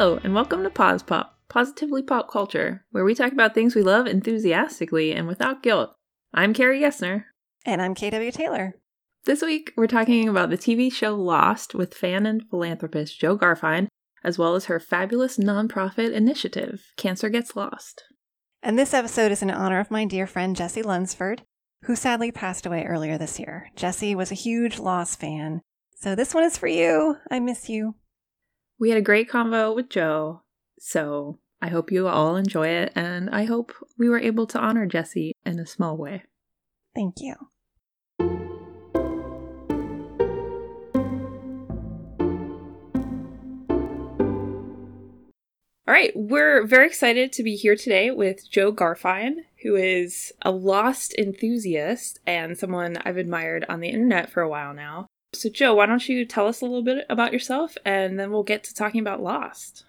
Hello, and welcome to Pause Pop, Positively Pop Culture, where we talk about things we love enthusiastically and without guilt. I'm Carrie Gessner. And I'm KW Taylor. This week, we're talking about the TV show Lost with fan and philanthropist Jo Garfein, as well as her fabulous nonprofit initiative, Cancer Gets Lost. And this episode is in honor of my dear friend Jesse Lunsford, who sadly passed away earlier this year. Jesse was a huge Lost fan. So this one is for you. I miss you. We had a great convo with Jo, so I hope you all enjoy it, and I hope we were able to honor Jesse in a small way. Thank you. All right, we're very excited to be here today with Jo Garfein, who is a lost enthusiast and someone I've admired on the internet for a while now. So, Jo, why don't you tell us a little bit about yourself and then we'll get to talking about Lost.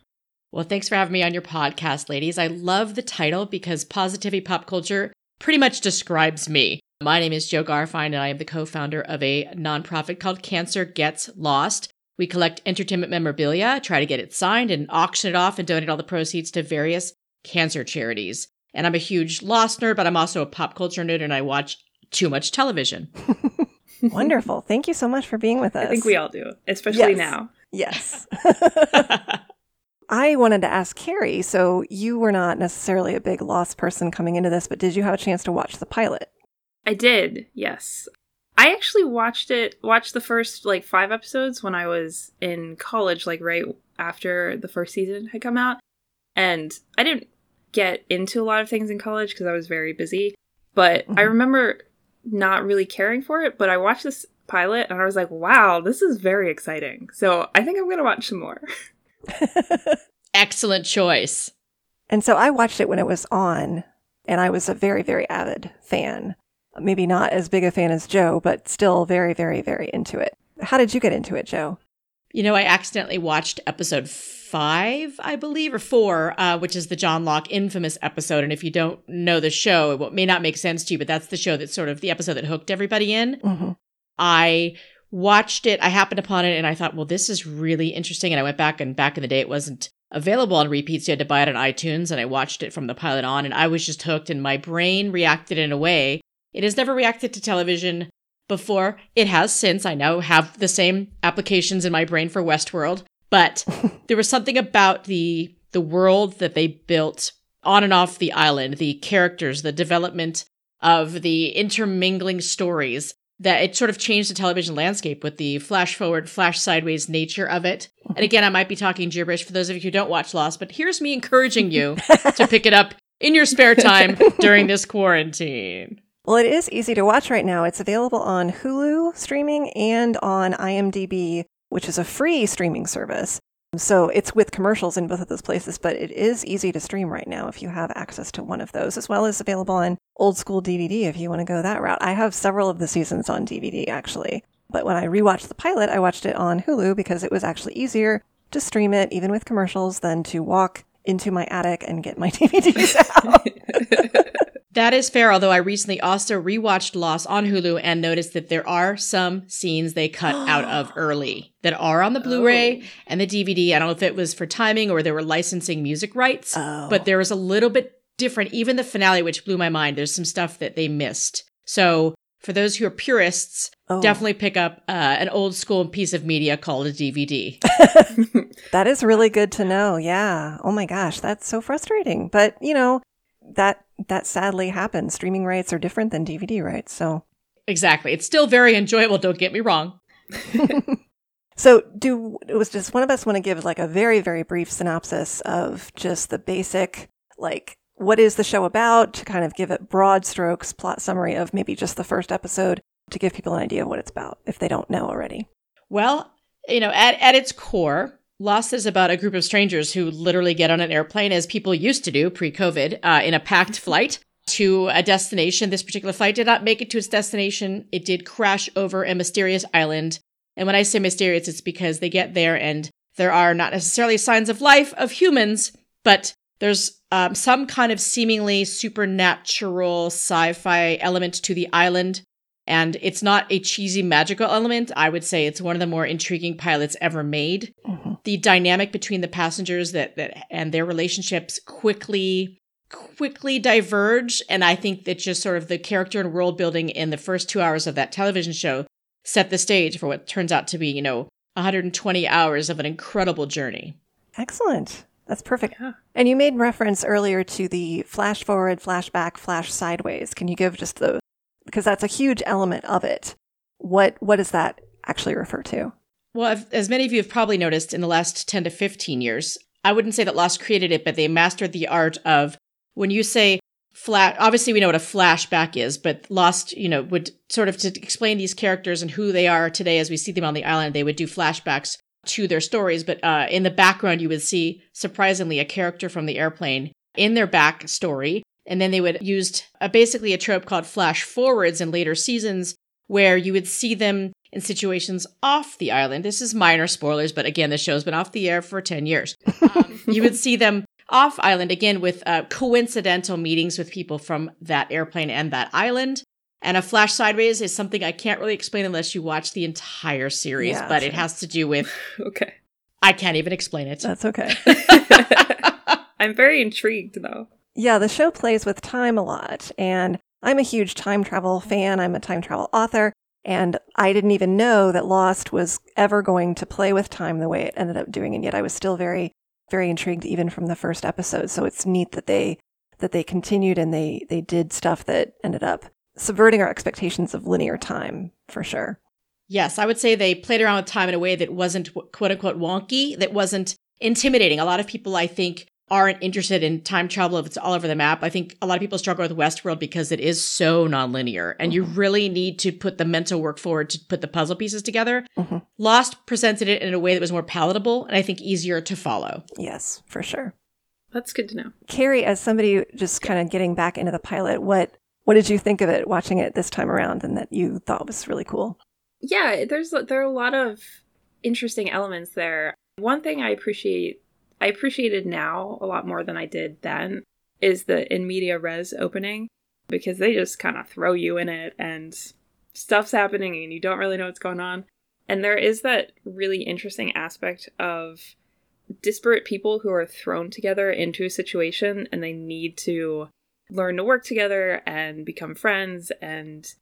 Well, thanks for having me on your podcast, ladies. I love the title because Positivity Pop Culture pretty much describes me. My name is Jo Garfein, and I am the co founder of a nonprofit called Cancer Gets Lost. We collect entertainment memorabilia, try to get it signed, and auction it off and donate all the proceeds to various cancer charities. And I'm a huge Lost nerd, but I'm also a pop culture nerd, and I watch too much television. Wonderful. Thank you so much for being with us. I think we all do, especially Yes. now. Yes. I wanted to ask Carrie, so you were not necessarily a big Lost person coming into this, but did you have a chance to watch the pilot? I did, yes. I actually watched it, watched the first like five episodes when I was in college, like right after the first season had come out. And I didn't get into a lot of things in college because I was very busy. But I Mhm. remember not really caring for it. But I watched this pilot and I was like, wow, this is very exciting. So I think I'm going to watch some more. Excellent choice. and so I watched it when it was on, and I was a very, very avid fan. Maybe not as big a fan as Jo, but still very, very, very into it. How did you get into it, Jo? You know, I accidentally watched episode five, I believe, or four, uh, which is the John Locke infamous episode. And if you don't know the show, it may not make sense to you, but that's the show that's sort of the episode that hooked everybody in. hmm I watched it, I happened upon it, and I thought, well, this is really interesting. And I went back, and back in the day, it wasn't available on repeats. You had to buy it on iTunes, and I watched it from the pilot on, and I was just hooked, and my brain reacted in a way it has never reacted to television before. It has since. I now have the same applications in my brain for Westworld, but there was something about the the world that they built on and off the island, the characters, the development of the intermingling stories that it sort of changed the television landscape with the flash forward, flash sideways nature of it. And again, I might be talking gibberish for those of you who don't watch Lost, but here's me encouraging you to pick it up in your spare time during this quarantine. Well, it is easy to watch right now. It's available on Hulu streaming and on IMDb, which is a free streaming service. So it's with commercials in both of those places, but it is easy to stream right now if you have access to one of those, as well as available on old school DVD if you want to go that route. I have several of the seasons on DVD actually, but when I rewatched the pilot, I watched it on Hulu because it was actually easier to stream it, even with commercials, than to walk into my attic and get my DVDs out. That is fair, although I recently also rewatched Lost on Hulu and noticed that there are some scenes they cut out of early that are on the Blu ray and the DVD. I don't know if it was for timing or they were licensing music rights, Oh. but there was a little bit different. Even the finale, which blew my mind, there's some stuff that they missed. So for those who are purists, Oh. definitely pick up uh, an old school piece of media called a DVD. That is really good to know. Yeah. Oh my gosh, that's so frustrating. But, you know, that that sadly happens. Streaming rights are different than DVD rights. So exactly. It's still very enjoyable, don't get me wrong. So do it was just one of us want to give like a very very brief synopsis of just the basic like what is the show about to kind of give it broad strokes plot summary of maybe just the first episode to give people an idea of what it's about if they don't know already. Well, you know, at, at its core, Lost is about a group of strangers who literally get on an airplane, as people used to do pre COVID, uh, in a packed flight to a destination. This particular flight did not make it to its destination. It did crash over a mysterious island. And when I say mysterious, it's because they get there and there are not necessarily signs of life of humans, but there's um, some kind of seemingly supernatural sci fi element to the island. And it's not a cheesy magical element. I would say it's one of the more intriguing pilots ever made. Mhm. The dynamic between the passengers that, that and their relationships quickly quickly diverge and I think that just sort of the character and world building in the first 2 hours of that television show set the stage for what turns out to be, you know, 120 hours of an incredible journey. Excellent. That's perfect. Yeah. And you made reference earlier to the flash forward, flashback, flash sideways. Can you give just those? Because that's a huge element of it. What what does that actually refer to? Well, as many of you have probably noticed in the last 10 to 15 years, I wouldn't say that Lost created it, but they mastered the art of when you say flat, obviously we know what a flashback is, but Lost, you know, would sort of to explain these characters and who they are today as we see them on the island, they would do flashbacks to their stories. But uh, in the background, you would see, surprisingly, a character from the airplane in their backstory. And then they would used uh, basically a trope called flash forwards in later seasons where you would see them in situations off the island. This is minor spoilers, but again, the show's been off the air for 10 years. Um, you would see them off island again with uh, coincidental meetings with people from that airplane and that island. And a flash sideways is something I can't really explain unless you watch the entire series, Yeah, but it has to do with, Okay. I can't even explain it. That's okay. I'm very intrigued though. Yeah, the show plays with time a lot, and I'm a huge time travel fan. I'm a time travel author, and I didn't even know that Lost was ever going to play with time the way it ended up doing, and yet I was still very, very intrigued even from the first episode. So it's neat that they that they continued and they they did stuff that ended up subverting our expectations of linear time for sure. Yes, I would say they played around with time in a way that wasn't quote unquote wonky, that wasn't intimidating. A lot of people, I think, aren't interested in time travel if it's all over the map. I think a lot of people struggle with Westworld because it is so nonlinear and you really need to put the mental work forward to put the puzzle pieces together. Mhm. Lost presented it in a way that was more palatable and I think easier to follow. Yes, for sure. That's good to know. Carrie, as somebody just kind of getting back into the pilot, what what did you think of it watching it this time around, and that you thought was really cool? Yeah, there's there are a lot of interesting elements there. One thing I appreciate I appreciated now a lot more than I did then is the in media res opening because they just kind of throw you in it and stuff's happening and you don't really know what's going on. And there is that really interesting aspect of disparate people who are thrown together into a situation and they need to learn to work together and become friends and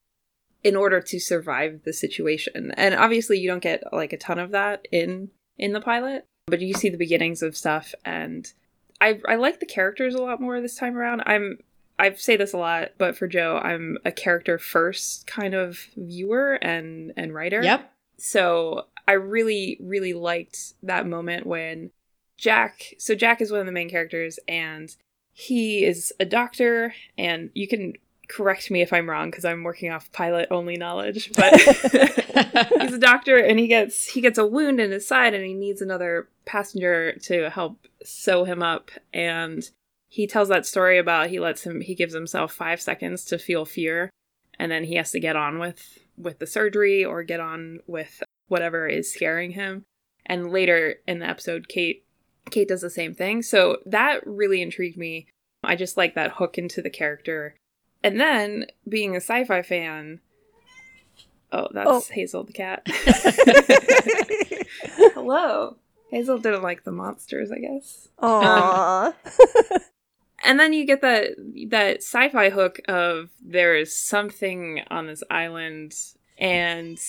in order to survive the situation. And obviously you don't get like a ton of that in in the pilot, but you see the beginnings of stuff and I I like the characters a lot more this time around. I'm I say this a lot, but for Jo, I'm a character first kind of viewer and and writer. Yep. So I really, really liked that moment when Jack. So Jack is one of the main characters, and he is a doctor. And you can correct me if I'm wrong because I'm working off pilot only knowledge, but he's a doctor, and he gets he gets a wound in his side, and he needs another passenger to help sew him up. And he tells that story about he lets him he gives himself five seconds to feel fear, and then he has to get on with with the surgery or get on with whatever is scaring him. And later in the episode, Kate Kate does the same thing. So that really intrigued me. I just like that hook into the character. And then being a sci-fi fan, oh, that's Oh. Hazel the cat. Hello. Hazel didn't like the monsters, I guess. Aww. Um, and then you get that that sci-fi hook of there is something on this island and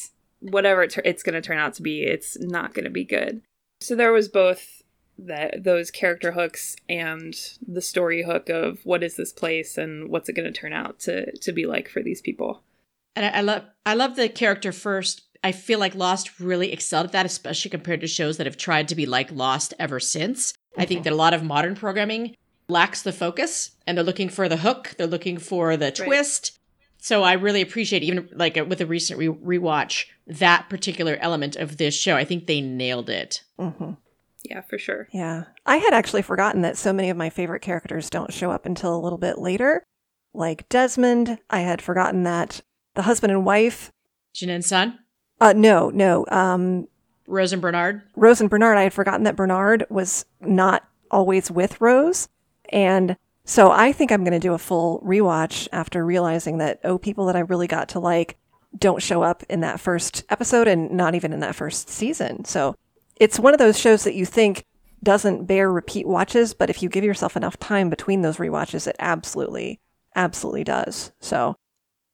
whatever it tur- it's going to turn out to be it's not going to be good so there was both that those character hooks and the story hook of what is this place and what's it going to turn out to to be like for these people And I, I love I love the character first. I feel like Lost really excelled at that, especially compared to shows that have tried to be like Lost ever since. I think that a lot of modern programming lacks the focus and they're looking for the hook, they're looking for the twist. So I really appreciate even like uh, with a recent re- rewatch that particular element of this show. I think they nailed it. hmm yeah for sure Yeah. I had actually forgotten that so many of my favorite characters don't show up until a little bit later. Like Desmond, I had forgotten that. The husband and wife. Jin and Sun, Uh, no, no. Um, Rose and Bernard. Rose and Bernard, I had forgotten that Bernard was not always with Rose. And so I think I'm going to do a full rewatch after realizing that, oh, people that I really got to like don't show up in that first episode and not even in that first season. So it's one of those shows that you think doesn't bear repeat watches, but if you give yourself enough time between those rewatches, it absolutely, absolutely does. So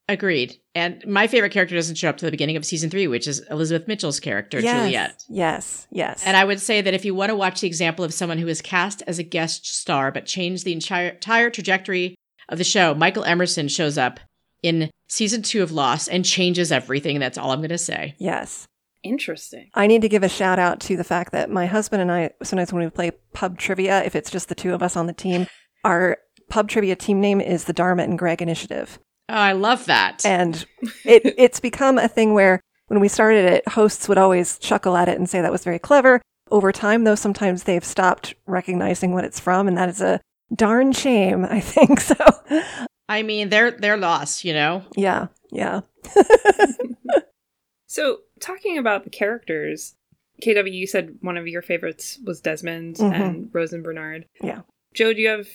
Agreed. And my favorite character doesn't show up to the beginning of season three, which is Elizabeth Mitchell's character, yes, Juliet. Yes, yes. And I would say that if you want to watch the example of someone who is cast as a guest star but changed the entire, entire trajectory of the show, Michael Emerson shows up in season two of Lost and changes everything. That's all I'm going to say. yes. Interesting. I need to give a shout out to the fact that my husband and I, sometimes when we play pub trivia, if it's just the two of us on the team, our pub trivia team name is the Dharma and Greg Initiative. Oh, I love that. And it it's become a thing where when we started it, hosts would always chuckle at it and say that was very clever. Over time, though, sometimes they've stopped recognizing what it's from, and that is a darn shame, I think. So, I mean, they're they're lost, you know. yeah, yeah. So, talking about the characters, KW, you said one of your favorites was Desmond Mhm. and Rose and Bernard. Yeah. Jo, do you have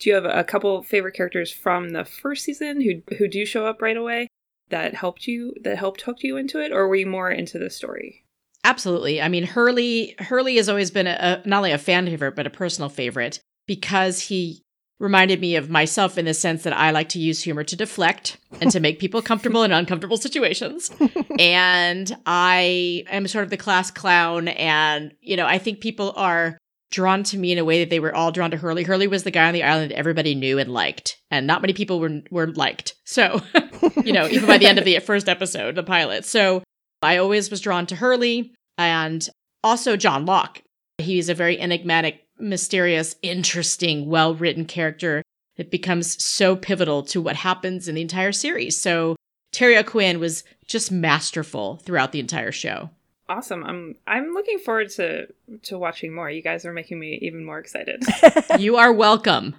do you have a couple favorite characters from the first season who who do show up right away that helped you that helped hook you into it, or were you more into the story? Absolutely. I mean, Hurley Hurley has always been a, a not only a fan favorite but a personal favorite because he reminded me of myself in the sense that I like to use humor to deflect and to make people comfortable in uncomfortable situations. and I am sort of the class clown and you know, I think people are drawn to me in a way that they were all drawn to Hurley. Hurley was the guy on the island that everybody knew and liked, and not many people were were liked. So, you know, even by the end of the first episode, the pilot. So, I always was drawn to Hurley and also John Locke. He's a very enigmatic, mysterious, interesting, well written character that becomes so pivotal to what happens in the entire series. So Terry O'Quinn was just masterful throughout the entire show. Awesome. I'm I'm looking forward to to watching more. You guys are making me even more excited. you are welcome.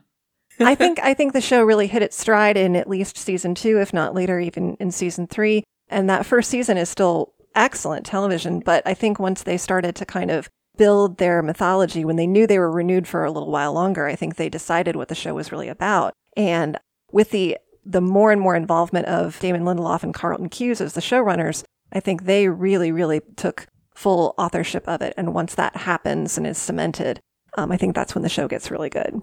I think I think the show really hit its stride in at least season two, if not later, even in season three. And that first season is still excellent television. But I think once they started to kind of build their mythology, when they knew they were renewed for a little while longer, I think they decided what the show was really about. And with the the more and more involvement of Damon Lindelof and Carlton Cuse as the showrunners, I think they really, really took full authorship of it. And once that happens and is cemented, um, I think that's when the show gets really good.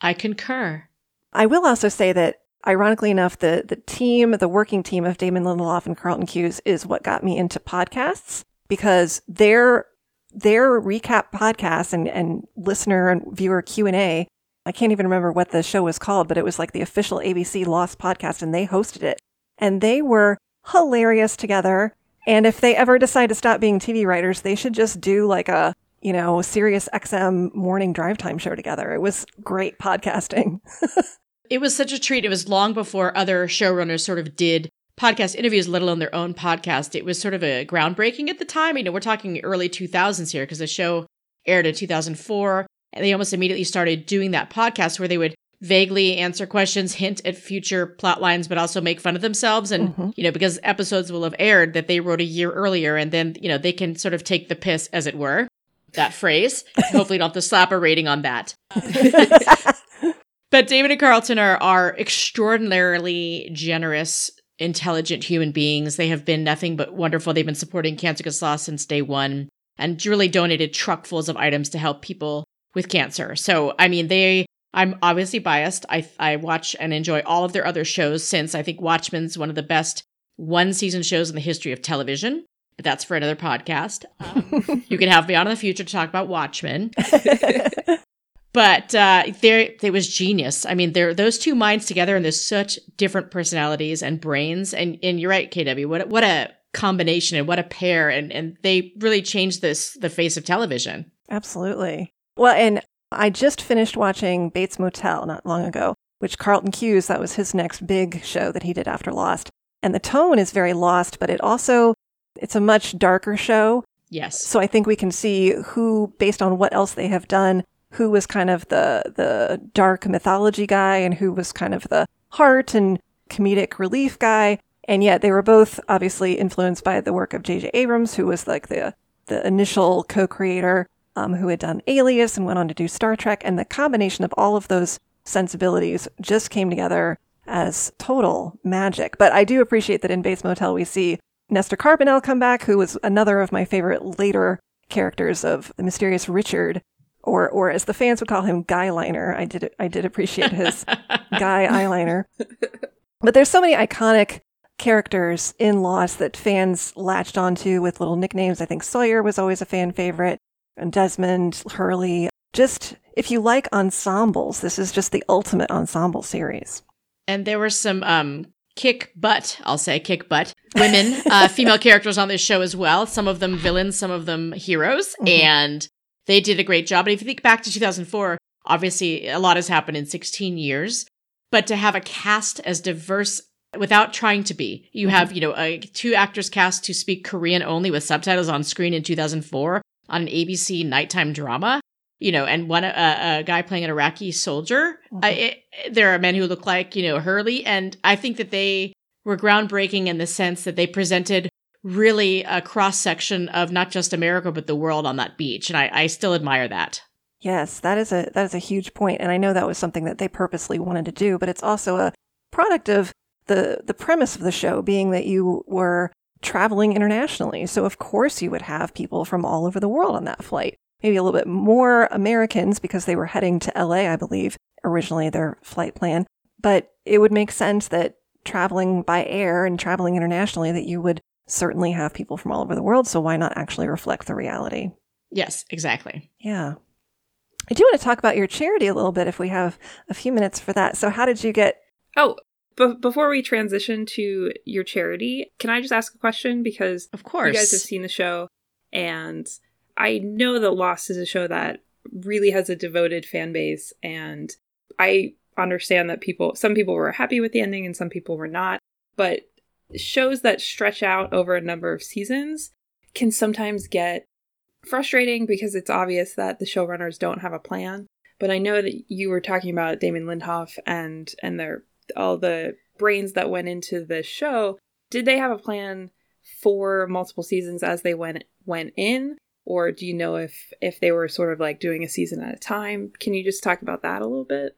I concur. I will also say that, ironically enough, the the team, the working team of Damon Lindelof and Carlton Cuse is what got me into podcasts because their their recap podcasts and, and listener and viewer Q and A. I can't even remember what the show was called, but it was like the official ABC Lost podcast, and they hosted it, and they were hilarious together. And if they ever decide to stop being TV writers, they should just do like a you know Sirius XM morning drive time show together. It was great podcasting. It was such a treat. It was long before other showrunners sort of did podcast interviews, let alone their own podcast. It was sort of a groundbreaking at the time. You know, we're talking early 2000s here because the show aired in 2004. And they almost immediately started doing that podcast where they would vaguely answer questions, hint at future plot lines, but also make fun of themselves. And, Mhm. you know, because episodes will have aired that they wrote a year earlier, and then, you know, they can sort of take the piss, as it were. That phrase. Hopefully, don't have to slap a rating on that. But Damon and Carlton are, are extraordinarily generous, intelligent human beings. They have been nothing but wonderful. They've been supporting Cancer Lost since day one and really donated truckfuls of items to help people with cancer. So, I mean, they, I'm obviously biased. I, I watch and enjoy all of their other shows since I think Watchmen's one of the best one season shows in the history of television. But that's for another podcast. Um, you can have me on in the future to talk about Watchmen but uh, there it was genius. I mean, there those two minds together, and there's such different personalities and brains. And and you're right, KW. What what a combination and what a pair, and and they really changed this the face of television. Absolutely. Well, and I just finished watching Bates Motel not long ago, which Carlton Cuse, that was his next big show that he did after Lost. And the tone is very lost, but it also it's a much darker show. Yes, So I think we can see who based on what else they have done, who was kind of the the dark mythology guy and who was kind of the heart and comedic relief guy. And yet they were both obviously influenced by the work of J.J. Abrams, who was like the the initial co-creator, um, who had done Alias and went on to do Star Trek. And the combination of all of those sensibilities just came together as total magic. But I do appreciate that in Bates Motel we see Nestor Carbonell come back, who was another of my favorite later characters of the mysterious Richard, or or as the fans would call him, Guy Liner. I did I did appreciate his Guy eyeliner. But there's so many iconic characters in Lost that fans latched onto with little nicknames. I think Sawyer was always a fan favorite, and Desmond, Hurley. Just if you like ensembles, this is just the ultimate ensemble series. And there were some um, kick butt, I'll say kick butt women, uh, female characters on this show as well. Some of them villains, some of them heroes, mm-hmm. and they did a great job. And if you think back to 2004, obviously a lot has happened in 16 years, but to have a cast as diverse without trying to be, you mm-hmm. have you know uh, two actors cast to speak Korean only with subtitles on screen in 2004 on an ABC nighttime drama you know, and one uh, a guy playing an Iraqi soldier. Mm-hmm. I, it, there are men who look like you know Hurley, and I think that they were groundbreaking in the sense that they presented really a cross section of not just America but the world on that beach, and I, I still admire that. Yes, that is a that is a huge point, and I know that was something that they purposely wanted to do, but it's also a product of the the premise of the show being that you were traveling internationally. So of course you would have people from all over the world on that flight maybe a little bit more Americans because they were heading to LA, I believe, originally their flight plan. But it would make sense that traveling by air and traveling internationally, that you would certainly have people from all over the world. So why not actually reflect the reality? Yes, exactly. Yeah. I do want to talk about your charity a little bit if we have a few minutes for that. So, how did you get? Oh, b- before we transition to your charity, can I just ask a question? Because of course, you guys have seen the show, and I know that Lost is a show that really has a devoted fan base, and I understand that people, some people were happy with the ending and some people were not. But shows that stretch out over a number of seasons can sometimes get frustrating because it's obvious that the showrunners don't have a plan. But I know that you were talking about Damon Lindelof and and their all the brains that went into the show. Did they have a plan for multiple seasons as they went went in, or do you know if if they were sort of like doing a season at a time? Can you just talk about that a little bit?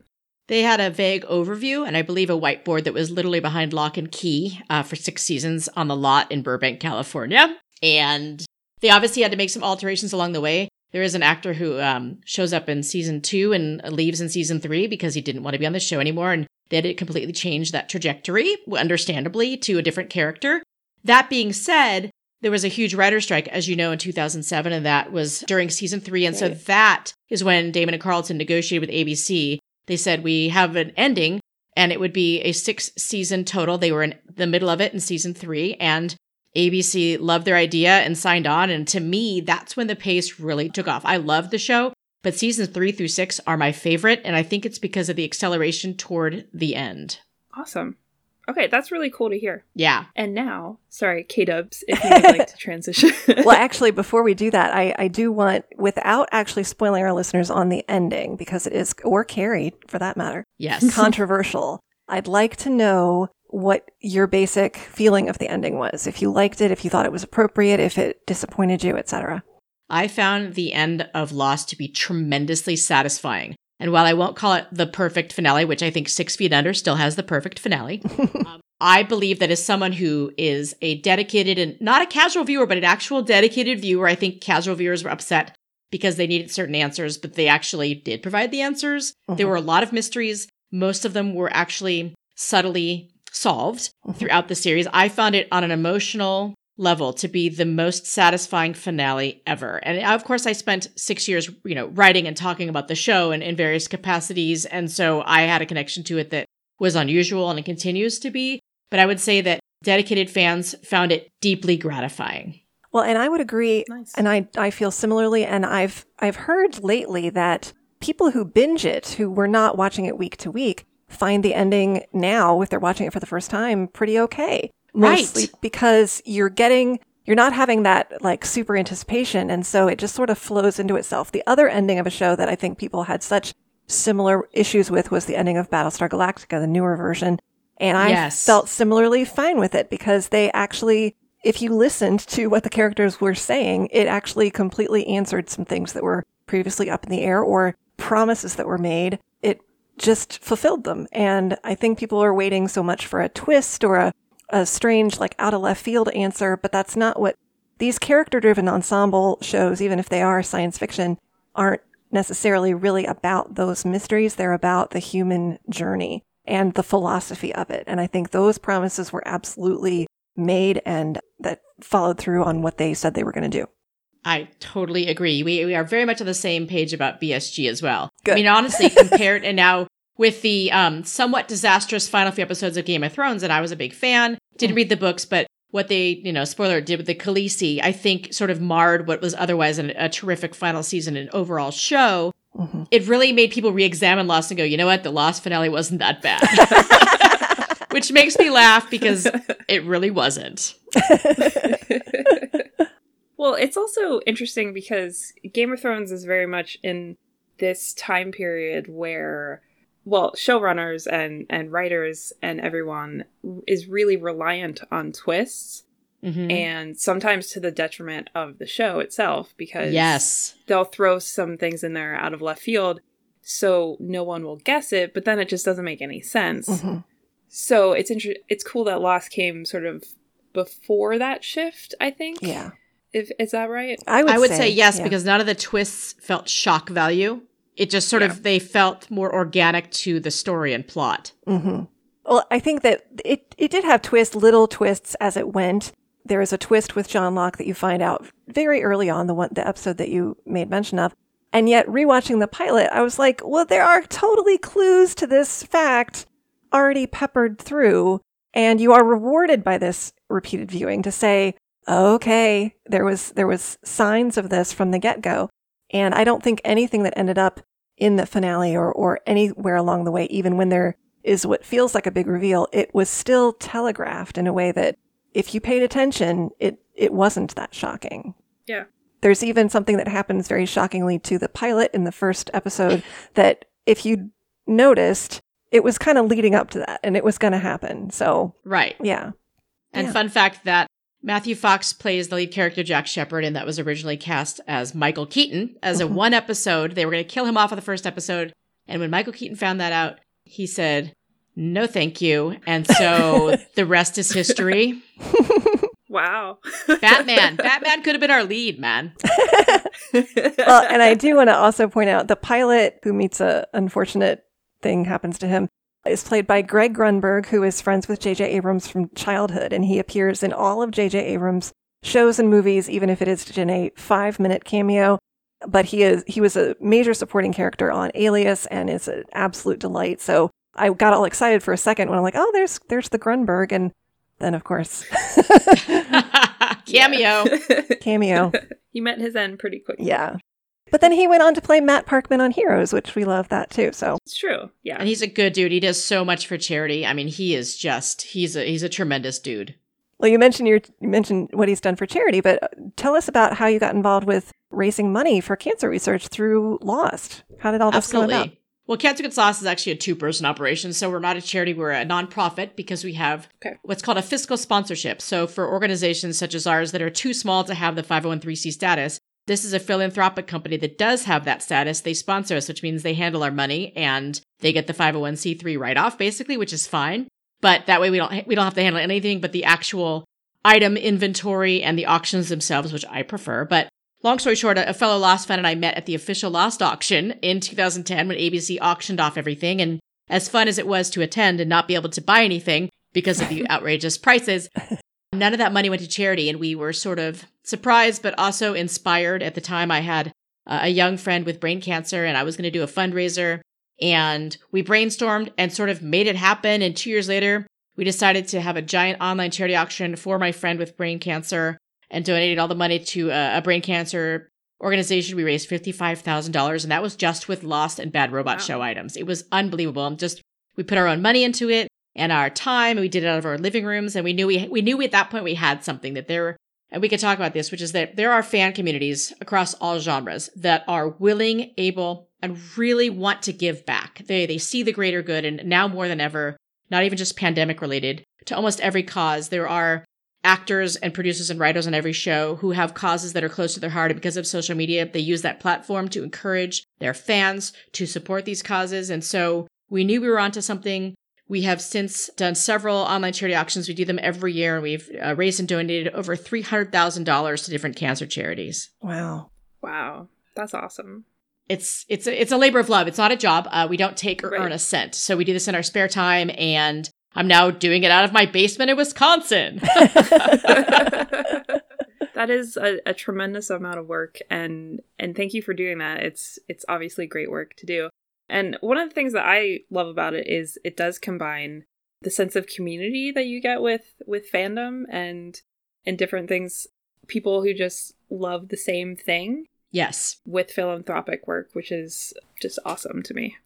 They had a vague overview and i believe a whiteboard that was literally behind lock and key uh, for six seasons on the lot in burbank california. And they obviously had to make some alterations along the way. There is an actor who um, shows up in season two and leaves in season three because he didn't want to be on the show anymore. And they it completely changed that trajectory understandably to a different character that being said there was a huge writer strike, as you know, in 2007, and that was during season three. And right. so that is when Damon and Carlton negotiated with ABC. They said, We have an ending, and it would be a six season total. They were in the middle of it in season three, and ABC loved their idea and signed on. And to me, that's when the pace really took off. I love the show, but seasons three through six are my favorite. And I think it's because of the acceleration toward the end. Awesome. Okay, that's really cool to hear. Yeah. And now, sorry, K Dubs, if you would like to transition. well, actually, before we do that, I, I do want, without actually spoiling our listeners on the ending, because it is, or Carrie for that matter, yes, controversial. I'd like to know what your basic feeling of the ending was. If you liked it, if you thought it was appropriate, if it disappointed you, etc. I found the end of Lost to be tremendously satisfying. And while I won't call it the perfect finale, which I think Six Feet Under still has the perfect finale, um, I believe that as someone who is a dedicated and not a casual viewer, but an actual dedicated viewer, I think casual viewers were upset because they needed certain answers, but they actually did provide the answers. Mm-hmm. There were a lot of mysteries. Most of them were actually subtly solved mm-hmm. throughout the series. I found it on an emotional level to be the most satisfying finale ever. And uh, of course, I spent six years, you know, writing and talking about the show and in various capacities. And so I had a connection to it that was unusual and it continues to be. But I would say that dedicated fans found it deeply gratifying. Well, and I would agree. Nice. And I, I feel similarly. And I've, I've heard lately that people who binge it, who were not watching it week to week, find the ending now, if they're watching it for the first time, pretty okay mostly right. because you're getting you're not having that like super anticipation and so it just sort of flows into itself the other ending of a show that i think people had such similar issues with was the ending of battlestar galactica the newer version and i yes. felt similarly fine with it because they actually if you listened to what the characters were saying it actually completely answered some things that were previously up in the air or promises that were made it just fulfilled them. And I think people are waiting so much for a twist or a, a strange, like out of left field answer, but that's not what these character driven ensemble shows, even if they are science fiction, aren't necessarily really about those mysteries. They're about the human journey and the philosophy of it. And I think those promises were absolutely made and that followed through on what they said they were going to do. I totally agree. We we are very much on the same page about BSG as well. Good. I mean, honestly, compared and now with the um, somewhat disastrous final few episodes of Game of Thrones, and I was a big fan. Didn't read the books, but what they, you know, spoiler did with the Khaleesi, I think sort of marred what was otherwise an, a terrific final season and overall show. Mm-hmm. It really made people re-examine Lost and go, you know what, the Lost finale wasn't that bad. Which makes me laugh because it really wasn't. well, it's also interesting because Game of Thrones is very much in this time period where well, showrunners and and writers and everyone is really reliant on twists. Mhm. And sometimes to the detriment of the show itself, because Yes. they'll throw some things in there out of left field so no one will guess it, but then it just doesn't make any sense. Mhm. So it's inter- it's cool that Lost came sort of before that shift, I think. Yeah. If is that right? I would, I would say, yes yeah. because none of the twists felt shock value. It just sort Yeah. of they felt more organic to the story and plot. hmm Well, I think that it, it did have twists, little twists as it went. There is a twist with John Locke that you find out very early on, the one, the episode that you made mention of. And yet, rewatching the pilot, I was like, well, there are totally clues to this fact already peppered through. And you are rewarded by this repeated viewing to say, okay, there was, there was signs of this from the get go. And I don't think anything that ended up in the finale or, or anywhere along the way, even when there is what feels like a big reveal, it was still telegraphed in a way that if you paid attention, it, it wasn't that shocking. Yeah. There's even something that happens very shockingly to the pilot in the first episode that if you noticed, it was kind of leading up to that and it was going to happen. So, Right. yeah. And Yeah. fun fact that Matthew Fox plays the lead character Jack Shepard, and that was originally cast as Michael Keaton as a Mhm. one episode. They were going to kill him off of the first episode, and when Michael Keaton found that out, he said, "No, thank you." And so the rest is history. Wow. Batman, Batman could have been our lead, man. well, and I do want to also point out the pilot who meets a unfortunate thing happens to him is played by Greg Grunberg, who is friends with J.J. Abrams from childhood, and he appears in all of J.J. Abrams' shows and movies, even if it is in a five-minute cameo. But he is he was a major supporting character on Alias, and is an absolute delight. So I got all excited for a second when I'm like, oh, there's there's the Grunberg, and then of course Cameo. cameo. he met his end pretty quickly. Yeah. But then he went on to play Matt Parkman on Heroes, which we love that too. So It's true. Yeah. And he's a good dude. He does so much for charity. I mean, he is just he's a he's a tremendous dude. Well, you mentioned your you mentioned what he's done for charity, but uh, tell us about how you got involved with raising money for cancer research through Lost. How did all this come about? Absolutely. Well, Cancer Gets Lost is actually a two person operation. So we're not a charity, we're a nonprofit because we have Okay. what's called a fiscal sponsorship. So for organizations such as ours that are too small to have the 501c status, this is a philanthropic company that does have that status. They sponsor us, which means they handle our money and they get the 501c3 write off, basically, which is fine. But that way we don't we don't have to handle anything but the actual item inventory and the auctions themselves, which I prefer. But long story short, a, fellow Lost fan and I met at the official Lost auction in 2010 when ABC auctioned off everything. And as fun as it was to attend and not be able to buy anything because of the outrageous prices, none of that money went to charity. And we were sort of surprised, but also inspired. At the time, I had uh, a young friend with brain cancer and I was going to do a fundraiser. And we brainstormed and sort of made it happen. And two years later, we decided to have a giant online charity auction for my friend with brain cancer and donated all the money to a, brain cancer organization. We raised $55,000 and that was just with Lost and Bad Robot Wow. show items. It was unbelievable. And just, we put our own money into it and our time we did it out of our living rooms. And we knew we, we knew at that point we had something that there, and we could talk about this, which is that there are fan communities across all genres that are willing, able, and really want to give back. They, they see the greater good and now more than ever, not even just pandemic related, to almost every cause. There are actors and producers and writers on every show who have causes that are close to their heart. And because of social media, they use that platform to encourage their fans to support these causes. And so We knew we were onto something. We have since done several online charity auctions. We do them every year, and we've uh, raised and donated over $300,000 to different cancer charities. Wow. Wow. That's awesome. It's it's a, it's a labor of love. It's not a job. Uh, we don't take or Right. earn a cent. So we do this in our spare time, and I'm now doing it out of my basement in Wisconsin. that is a, a tremendous amount of work and and thank you for doing that it's it's obviously great work to do and one of the things that i love about it is it does combine the sense of community that you get with with fandom and and different things people who just love the same thing yes. with philanthropic work which is just awesome to me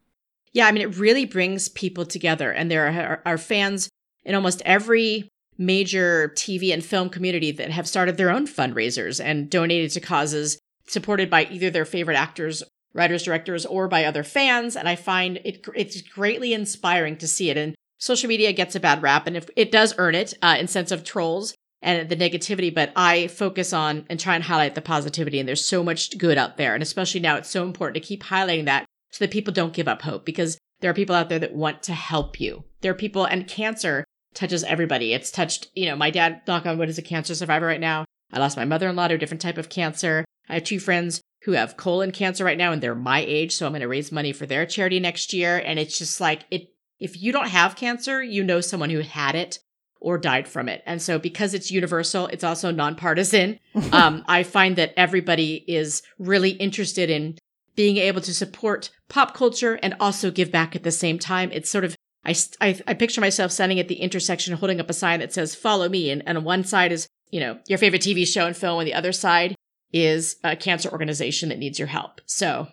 Yeah, I mean, it really brings people together, and there are, are fans in almost every major TV and film community that have started their own fundraisers and donated to causes supported by either their favorite actors, writers, directors, or by other fans. And I find it it's greatly inspiring to see it. And social media gets a bad rap, and if, it does earn it uh, in sense of trolls and the negativity. But I focus on and try and highlight the positivity. And there's so much good out there, and especially now, it's so important to keep highlighting that so that people don't give up hope because there are people out there that want to help you. There are people, and cancer touches everybody. It's touched, you know, my dad, knock on wood, is a cancer survivor right now. I lost my mother in law to a different type of cancer. I have two friends who have colon cancer right now, and they're my age. So I'm going to raise money for their charity next year. And it's just like, it, if you don't have cancer, you know someone who had it or died from it. And so because it's universal, it's also nonpartisan. um, I find that everybody is really interested in being able to support pop culture and also give back at the same time. It's sort of, I, I, I picture myself standing at the intersection holding up a sign that says, follow me. And, and on one side is, you know, your favorite TV show and film. And the other side is a cancer organization that needs your help. So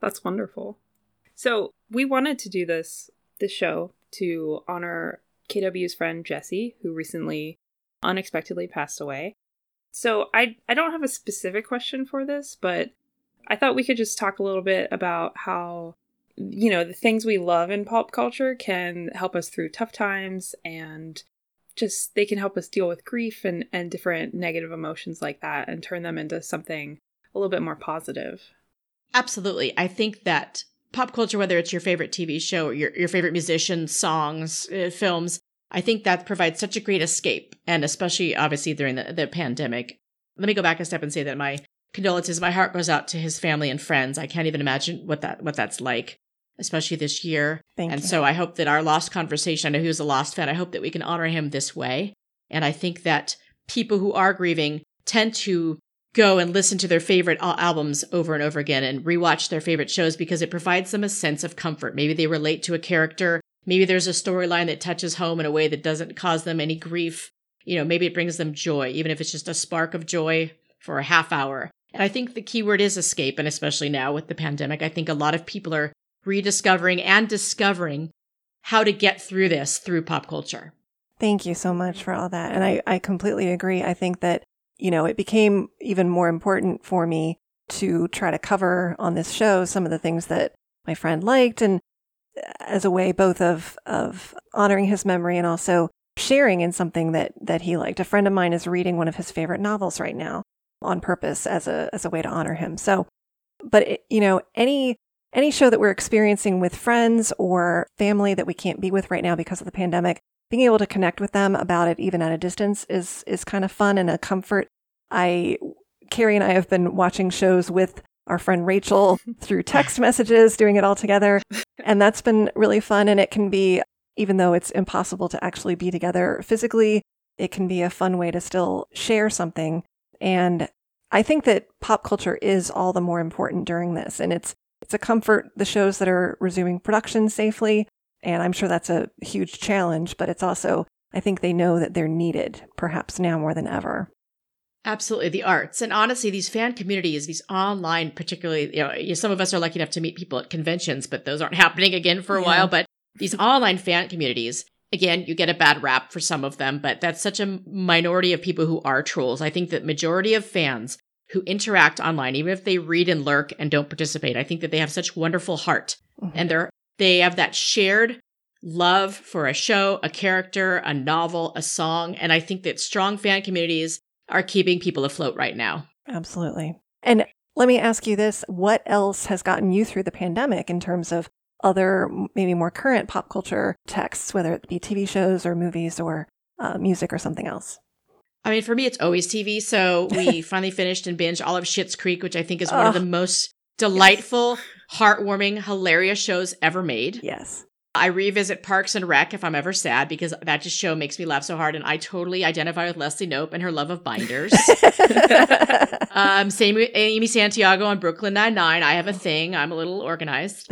That's wonderful. So we wanted to do this this show to honor KW's friend Jesse, who recently unexpectedly passed away. So I I don't have a specific question for this, but I thought we could just talk a little bit about how you know the things we love in pop culture can help us through tough times and just they can help us deal with grief and and different negative emotions like that and turn them into something a little bit more positive. Absolutely. I think that pop culture, whether it's your favorite TV show your, your favorite musician, songs, uh, films, I think that provides such a great escape. And especially, obviously, during the, the pandemic. Let me go back a step and say that my condolences, my heart goes out to his family and friends. I can't even imagine what that what that's like, especially this year. Thank and you. so I hope that our lost conversation, I know he was a lost fan, I hope that we can honor him this way. And I think that people who are grieving tend to go and listen to their favorite al- albums over and over again and rewatch their favorite shows because it provides them a sense of comfort. Maybe they relate to a character. Maybe there's a storyline that touches home in a way that doesn't cause them any grief. You know, maybe it brings them joy, even if it's just a spark of joy for a half hour. And I think the key word is escape. And especially now with the pandemic, I think a lot of people are rediscovering and discovering how to get through this through pop culture. Thank you so much for all that. And I, I completely agree. I think that, you know, it became even more important for me to try to cover on this show some of the things that my friend liked and uh, as a way both of of honoring his memory and also sharing in something that that he liked. A friend of mine is reading one of his favorite novels right now on purpose as a as a way to honor him. So, but it, you know, any any show that we're experiencing with friends or family that we can't be with right now because of the pandemic, being able to connect with them about it even at a distance is is kind of fun and a comfort. I Carrie and I have been watching shows with our friend Rachel through text messages, doing it all together. And that's been really fun. And it can be, even though it's impossible to actually be together physically, it can be a fun way to still share something. And I think that pop culture is all the more important during this. And it's it's a comfort, the shows that are resuming production safely. And I'm sure that's a huge challenge, but it's also, I think they know that they're needed, perhaps now more than ever. Absolutely, the arts and honestly, these fan communities, these online, particularly, you know, some of us are lucky enough to meet people at conventions, but those aren't happening again for a Yeah. while. But these online fan communities, again, you get a bad rap for some of them, but that's such a minority of people who are trolls. I think that majority of fans who interact online, even if they read and lurk and don't participate, I think that they have such wonderful heart Mhm. and they're they have that shared love for a show, a character, a novel, a song, and I think that strong fan communities are keeping people afloat right now. Absolutely. And let me ask you this what else has gotten you through the pandemic in terms of other maybe more current pop culture texts, whether it be TV shows or movies or uh, music or something else? I mean, for me, it's always TV. So we finally finished and binged all of Schitt's Creek, which I think is one of the most delightful, heartwarming, hilarious shows ever made. Yes. I revisit Parks and Rec if I'm ever sad because that just show makes me laugh so hard, and I totally identify with Leslie Knope and her love of binders. um, same with Amy Santiago on Brooklyn Nine Nine. I have a thing. I'm a little organized.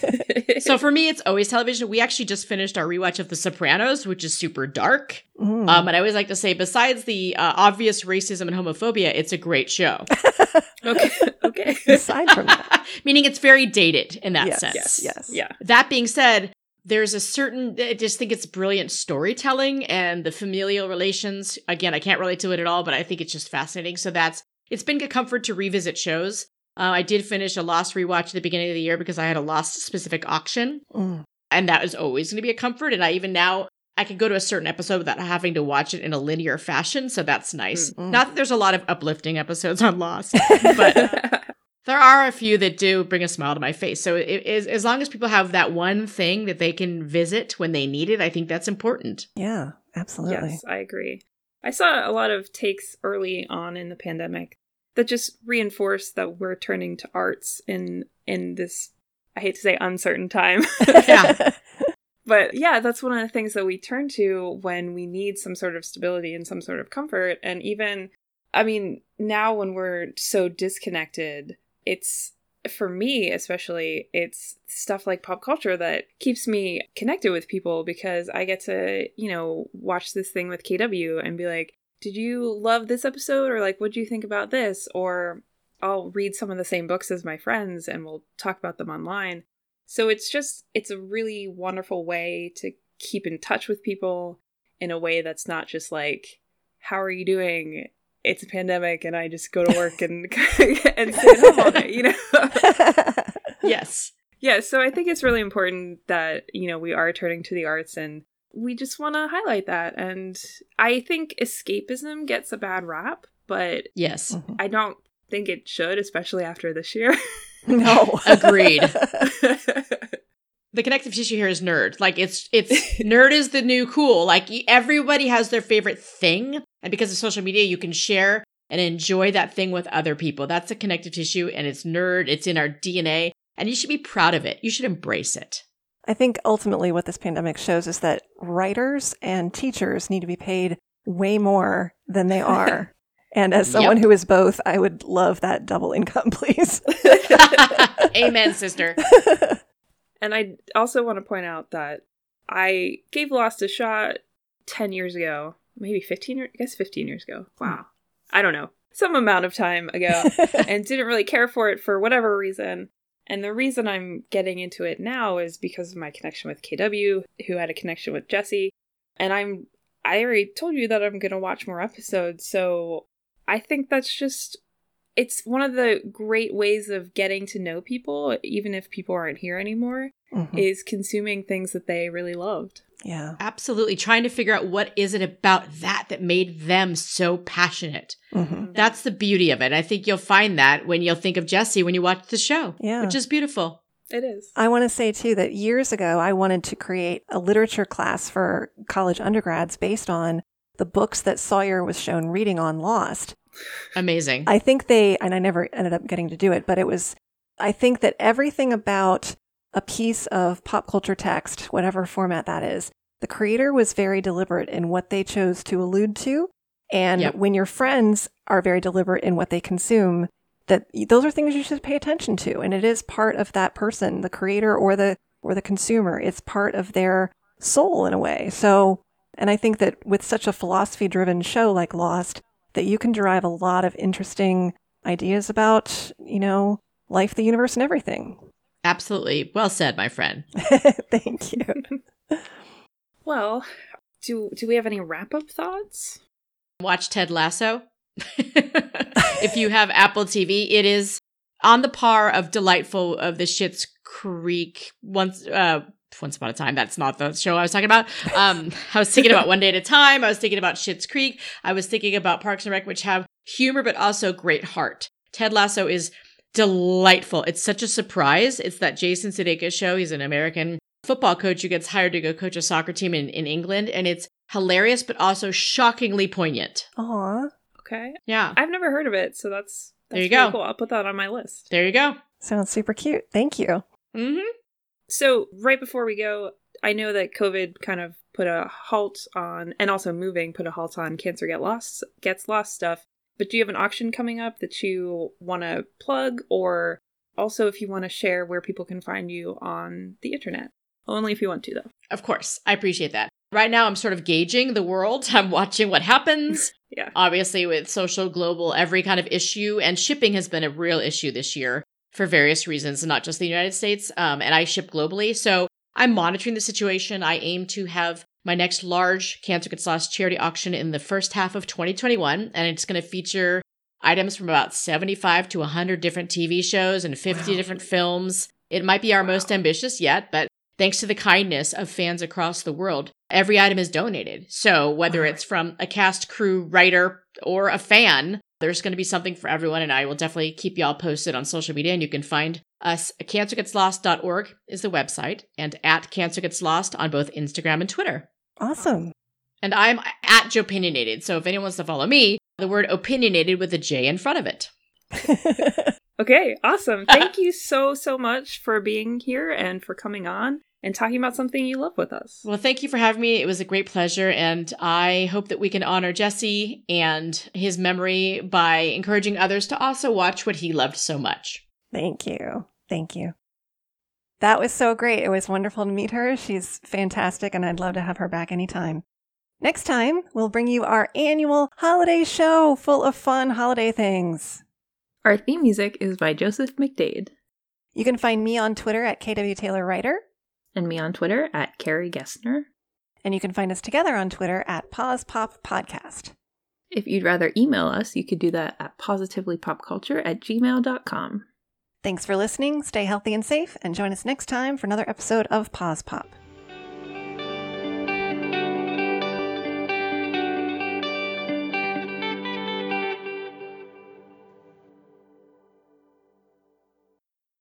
so for me, it's always television. We actually just finished our rewatch of The Sopranos, which is super dark. Mm. Um, and I always like to say, besides the uh, obvious racism and homophobia, it's a great show. okay. Okay. Aside from that, Meaning it's very dated in that yes, sense. yes, yes. Yeah. That being said, there's a certain, I just think it's brilliant storytelling and the familial relations. Again, I can't relate to it at all, but I think it's just fascinating. So that's, it's been a comfort to revisit shows. Uh, I did finish a Lost rewatch at the beginning of the year because I had a Lost specific auction, Mm. and that is always going to be a comfort. And I even now, I can go to a certain episode without having to watch it in a linear fashion. So that's nice. Mm. Not that there's a lot of uplifting episodes on Lost, but there are a few that do bring a smile to my face. So it is as long as people have that one thing that they can visit when they need it, I think that's important. Yeah, absolutely. Yes, I agree. I saw a lot of takes early on in the pandemic that just reinforced that we're turning to arts in in this I hate to say uncertain time. Yeah. but yeah, that's one of the things that we turn to when we need some sort of stability and some sort of comfort. And even I mean, now when we're so disconnected, it's for me especially it's stuff like pop culture that keeps me connected with people because i get to you know watch this thing with kw and be like did you love this episode? Or like what do you think about this? Or i'll read some of the same books as my friends and we'll talk about them online so it's just it's a really wonderful way to keep in touch with people in a way that's not just like how are you doing it's a pandemic and i just go to work and and stay at home all day you know Yes. yeah, so I think it's really important that, you know, we are turning to the arts and we just want to highlight that. And I think escapism gets a bad rap, but Yes. Mhm. I don't think it should, especially after this year. no. Agreed. The connective tissue here is nerd. Like it's it's nerd is the new cool. Like everybody has their favorite thing, and because of social media, you can share and enjoy that thing with other people. That's a connective tissue, and it's nerd. It's in our DNA, and you should be proud of it. You should embrace it. I think ultimately what this pandemic shows is that writers and teachers need to be paid way more than they are. And as someone Yep. who is both, I would love that double income, please. Amen, sister. and I also want to point out that I gave Lost a shot 10 years ago, maybe 15 I guess 15 years ago. Hmm. Wow. I don't know. Some amount of time ago. and didn't really care for it for whatever reason. And the reason I'm getting into it now is because of my connection with KW, who had a connection with Jesse. And I'm I already told you that I'm going to watch more episodes, so I think that's just it's one of the great ways of getting to know people even if people aren't here anymore Mhm. is consuming things that they really loved. Yeah. Absolutely. Trying to figure out what is it about that that made them so passionate. hmm That's the beauty of it. I think you'll find that when you'll think of Jesse when you watch the show, Yeah. which is beautiful. It is. I want to say too that years ago, I wanted to create a literature class for college undergrads based on the books that Sawyer was shown reading on Lost. Amazing. I think they, and I never ended up getting to do it, but it was, I think that everything about a piece of pop culture text, whatever format that is, the creator was very deliberate in what they chose to allude to. And Yep. when your friends are very deliberate in what they consume, that those are things you should pay attention to. And it is part of that person, the creator or the, or the consumer. It's part of their soul in a way. So, and I think that with such a philosophy driven show like Lost, that you can derive a lot of interesting ideas about, you know, life, the universe, and everything. Absolutely. Well said, my friend. Thank you. Well, do do we have any wrap-up thoughts? Watch Ted Lasso. if you have Apple TV, it is on the par of delightful of the Schitt's Creek once uh once upon a time. That's not the show I was talking about. Um I was thinking about One Day at a Time. I was thinking about Schitt's Creek. I was thinking about Parks and Rec, which have humor but also great heart. Ted Lasso is delightful. It's such a surprise. It's that Jason Sudeikis show. He's an American football coach who gets hired to go coach a soccer team in, in England. And it's hilarious, but also shockingly poignant. Aw. Okay. Yeah. I've never heard of it, so that's, that's There you really go. Cool. I'll put that on my list. There you go. Sounds super cute. Thank you. hmm So, right before we go, I know that COVID kind of put a halt on, and also moving put a halt on Cancer Get Lost Gets Lost stuff. But do you have an auction coming up that you want to plug, or also if you want to share where people can find you on the internet? Only if you want to, though. Of course. I appreciate that. Right now, I'm sort of gauging the world. I'm watching what happens. Yeah. Obviously, with social, global, every kind of issue, and shipping has been a real issue this year for various reasons, not just the United States. Um, and I ship globally. So I'm monitoring the situation. I aim to have my next large Cancer Gets Lost charity auction in the first half of 2021. And it's going to feature items from about 75 to 100 different TV shows and 50 Wow. different films. It might be our most ambitious yet, but thanks to the kindness of fans across the world, every item is donated. So whether Wow. it's from a cast, crew, writer, or a fan, there's going to be something for everyone. And I will definitely keep y'all posted on social media. And you can find us at cancergetslost.org is the website and at cancergetslost on both Instagram and Twitter. Awesome. And I'm at Jopinionated. So if anyone wants to follow me, the word opinionated with a J in front of it. Okay, awesome. Thank you so, so much for being here and for coming on and talking about something you love with us. Well, thank you for having me. It was a great pleasure. And I hope that we can honor Jesse and his memory by encouraging others to also watch what he loved so much. Thank you. Thank you. That was so great. It was wonderful to meet her. She's fantastic, and I'd love to have her back anytime. Next time, we'll bring you our annual holiday show full of fun holiday things. Our theme music is by Joseph McDade You can find me on Twitter at KW Taylor Writer, and me on Twitter at Carrie Gessner. and you can find us together on Twitter at Pause Pop Podcast. If you'd rather email us, you could do that at positivelypopculture at gmail.com. Thanks for listening. Stay healthy and safe, and join us next time for another episode of Pause Pop.